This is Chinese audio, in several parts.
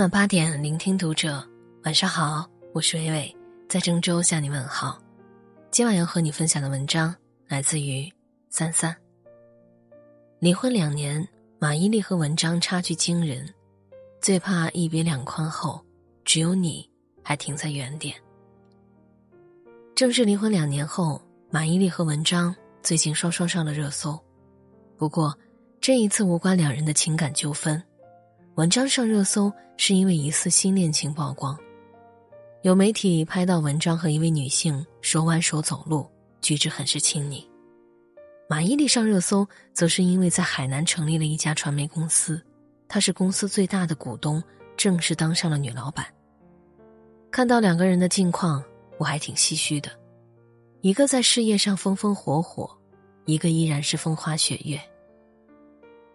晚八点，聆听读者。晚上好，我是伟伟，在郑州向你问好。今晚要和你分享的文章来自于三三。离婚两年，马伊琍和文章差距惊人，最怕一别两宽后，只有你还停在原点。正式离婚两年后，马伊琍和文章最近双双上了热搜。不过，这一次无关两人的情感纠纷。文章上热搜是因为疑似新恋情曝光，有媒体拍到文章和一位女性手挽手走路，举止很是亲昵。马伊琍上热搜，则是因为在海南成立了一家传媒公司，她是公司最大的股东，正式当上了女老板。看到两个人的近况，我还挺唏嘘的，一个在事业上风风火火，一个依然是风花雪月。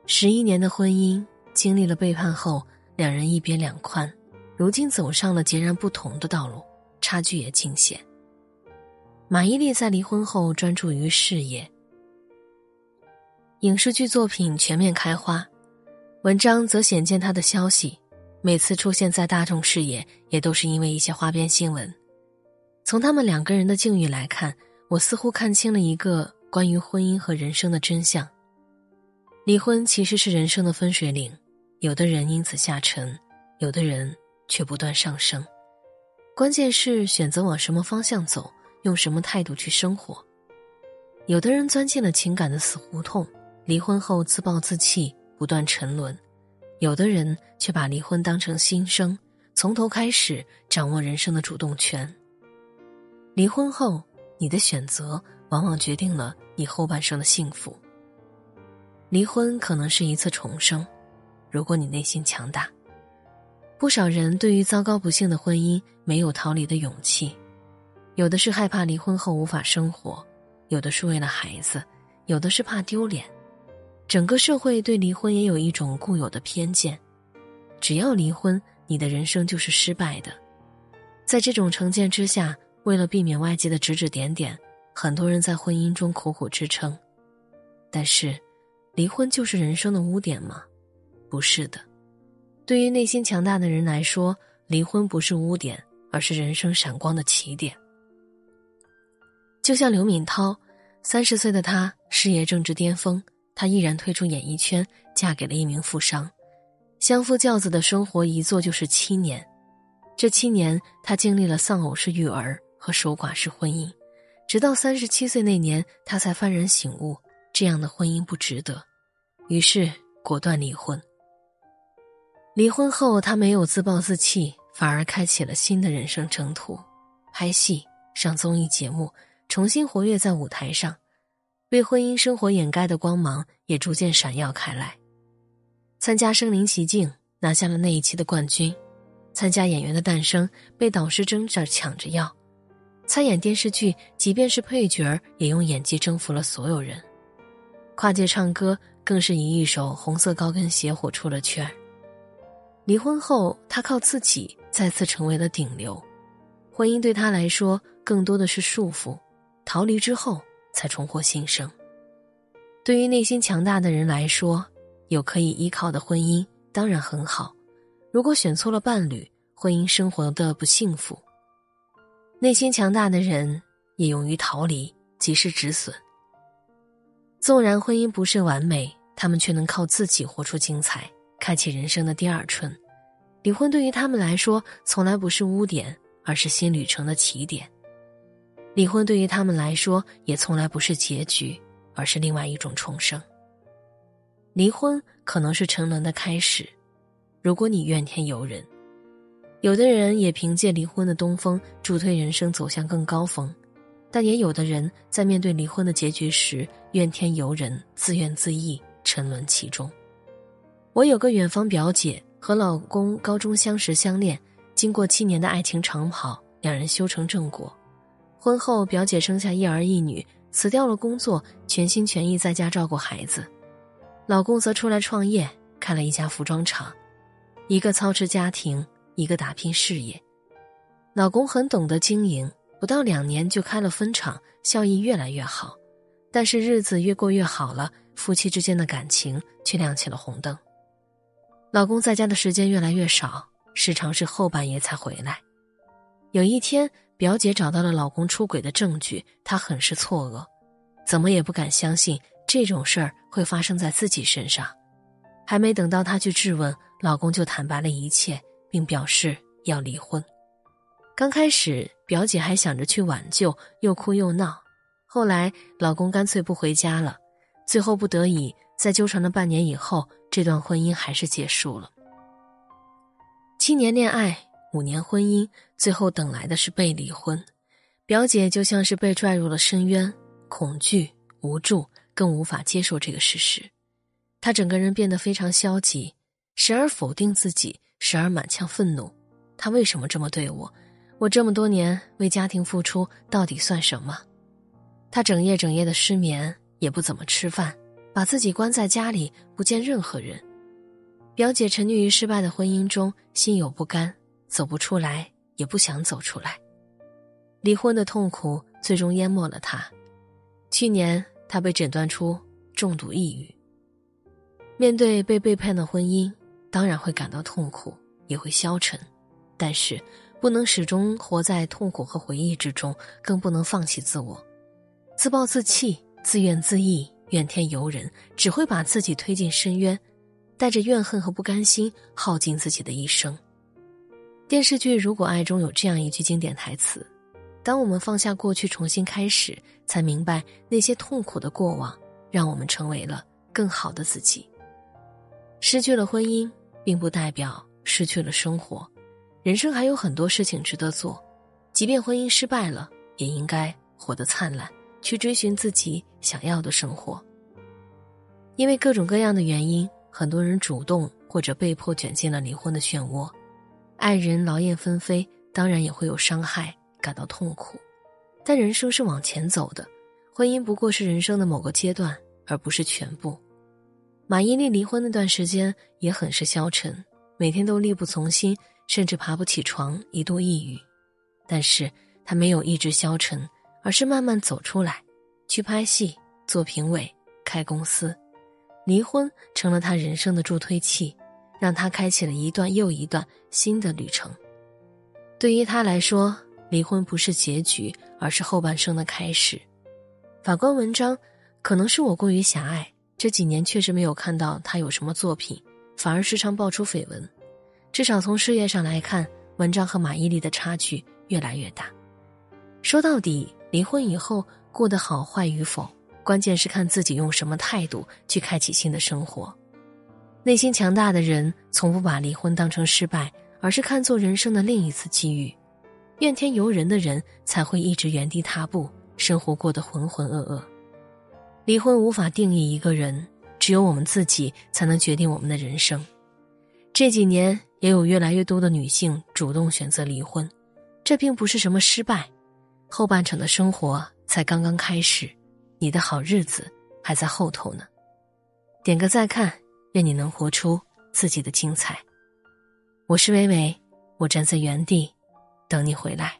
十一年的婚姻。经历了背叛后，两人一别两宽，如今走上了截然不同的道路，差距也尽显。马伊琍在离婚后专注于事业，影视剧作品全面开花，文章则显见她的消息，每次出现在大众视野，也都是因为一些花边新闻。从他们两个人的境遇来看，我似乎看清了一个关于婚姻和人生的真相：离婚其实是人生的分水岭。有的人因此下沉，有的人却不断上升。关键是选择往什么方向走，用什么态度去生活。有的人钻进了情感的死胡同，离婚后自暴自弃，不断沉沦；有的人却把离婚当成新生，从头开始，掌握人生的主动权。离婚后，你的选择往往决定了你后半生的幸福。离婚可能是一次重生。如果你内心强大，不少人对于糟糕不幸的婚姻没有逃离的勇气，有的是害怕离婚后无法生活，有的是为了孩子，有的是怕丢脸。整个社会对离婚也有一种固有的偏见，只要离婚，你的人生就是失败的。在这种成见之下，为了避免外界的指指点点，很多人在婚姻中苦苦支撑。但是，离婚就是人生的污点吗？不是的，对于内心强大的人来说，离婚不是污点，而是人生闪光的起点。就像刘敏涛，三十岁的她事业正值巅峰，她毅然退出演艺圈，嫁给了一名富商，相夫教子的生活一做就是七年。这七年，她经历了丧偶式育儿和守寡式婚姻，直到三十七岁那年，她才幡然醒悟，这样的婚姻不值得，于是果断离婚。离婚后，他没有自暴自弃，反而开启了新的人生征途，拍戏、上综艺节目，重新活跃在舞台上，被婚姻生活掩盖的光芒也逐渐闪耀开来。参加《身临其境》，拿下了那一期的冠军；参加《演员的诞生》，被导师争着抢着要；参演电视剧，即便是配角也用演技征服了所有人。跨界唱歌，更是以一首《红色高跟鞋》火出了圈儿。离婚后，他靠自己再次成为了顶流。婚姻对他来说更多的是束缚，逃离之后才重获新生。对于内心强大的人来说，有可以依靠的婚姻当然很好。如果选错了伴侣，婚姻生活的不幸福。内心强大的人也勇于逃离，及时止损。纵然婚姻不是完美，他们却能靠自己活出精彩。开启人生的第二春，离婚对于他们来说从来不是污点，而是新旅程的起点。离婚对于他们来说也从来不是结局，而是另外一种重生。离婚可能是沉沦的开始，如果你怨天尤人，有的人也凭借离婚的东风助推人生走向更高峰，但也有的人在面对离婚的结局时怨天尤人，自怨自艾，沉沦其中。我有个远方表姐，和老公高中相识相恋，经过七年的爱情长跑，两人修成正果。婚后，表姐生下一儿一女，辞掉了工作，全心全意在家照顾孩子。老公则出来创业，开了一家服装厂，一个操持家庭，一个打拼事业。老公很懂得经营，不到两年就开了分厂，效益越来越好。但是日子越过越好了，夫妻之间的感情却亮起了红灯。老公在家的时间越来越少，时常是后半夜才回来。有一天，表姐找到了老公出轨的证据，她很是错愕，怎么也不敢相信这种事儿会发生在自己身上。还没等到她去质问，老公就坦白了一切，并表示要离婚。刚开始，表姐还想着去挽救，又哭又闹。后来，老公干脆不回家了。最后不得已，在纠缠了半年以后，这段婚姻还是结束了。七年恋爱，五年婚姻，最后等来的是被离婚。表姐就像是被拽入了深渊，恐惧、无助，更无法接受这个事实。她整个人变得非常消极，时而否定自己，时而满腔愤怒。他为什么这么对我？我这么多年为家庭付出，到底算什么？她整夜整夜的失眠。也不怎么吃饭，把自己关在家里，不见任何人。表姐沉溺于失败的婚姻中，心有不甘，走不出来，也不想走出来。离婚的痛苦最终淹没了她。去年，她被诊断出重度抑郁。面对被背叛的婚姻，当然会感到痛苦，也会消沉，但是不能始终活在痛苦和回忆之中，更不能放弃自我，自暴自弃。自怨自艾、怨天尤人，只会把自己推进深渊，带着怨恨和不甘心，耗尽自己的一生。电视剧《如果爱》中有这样一句经典台词：“当我们放下过去，重新开始，才明白那些痛苦的过往，让我们成为了更好的自己。”失去了婚姻，并不代表失去了生活，人生还有很多事情值得做，即便婚姻失败了，也应该活得灿烂。去追寻自己想要的生活。因为各种各样的原因，很多人主动或者被迫卷进了离婚的漩涡，爱人劳燕分飞，当然也会有伤害，感到痛苦。但人生是往前走的，婚姻不过是人生的某个阶段，而不是全部。马伊琍离婚那段时间也很是消沉，每天都力不从心，甚至爬不起床，一度抑郁。但是她没有一直消沉。而是慢慢走出来，去拍戏、做评委、开公司，离婚成了他人生的助推器，让他开启了一段又一段新的旅程。对于他来说，离婚不是结局，而是后半生的开始。法官文章，可能是我过于狭隘，这几年确实没有看到他有什么作品，反而时常爆出绯闻。至少从事业上来看，文章和马伊琍的差距越来越大。说到底。离婚以后过得好坏与否，关键是看自己用什么态度去开启新的生活。内心强大的人，从不把离婚当成失败，而是看作人生的另一次机遇。怨天尤人的人，才会一直原地踏步，生活过得浑浑噩噩。离婚无法定义一个人，只有我们自己才能决定我们的人生。这几年，也有越来越多的女性主动选择离婚，这并不是什么失败。后半程的生活才刚刚开始，你的好日子还在后头呢。点个再看，愿你能活出自己的精彩。我是微微，我站在原地，等你回来。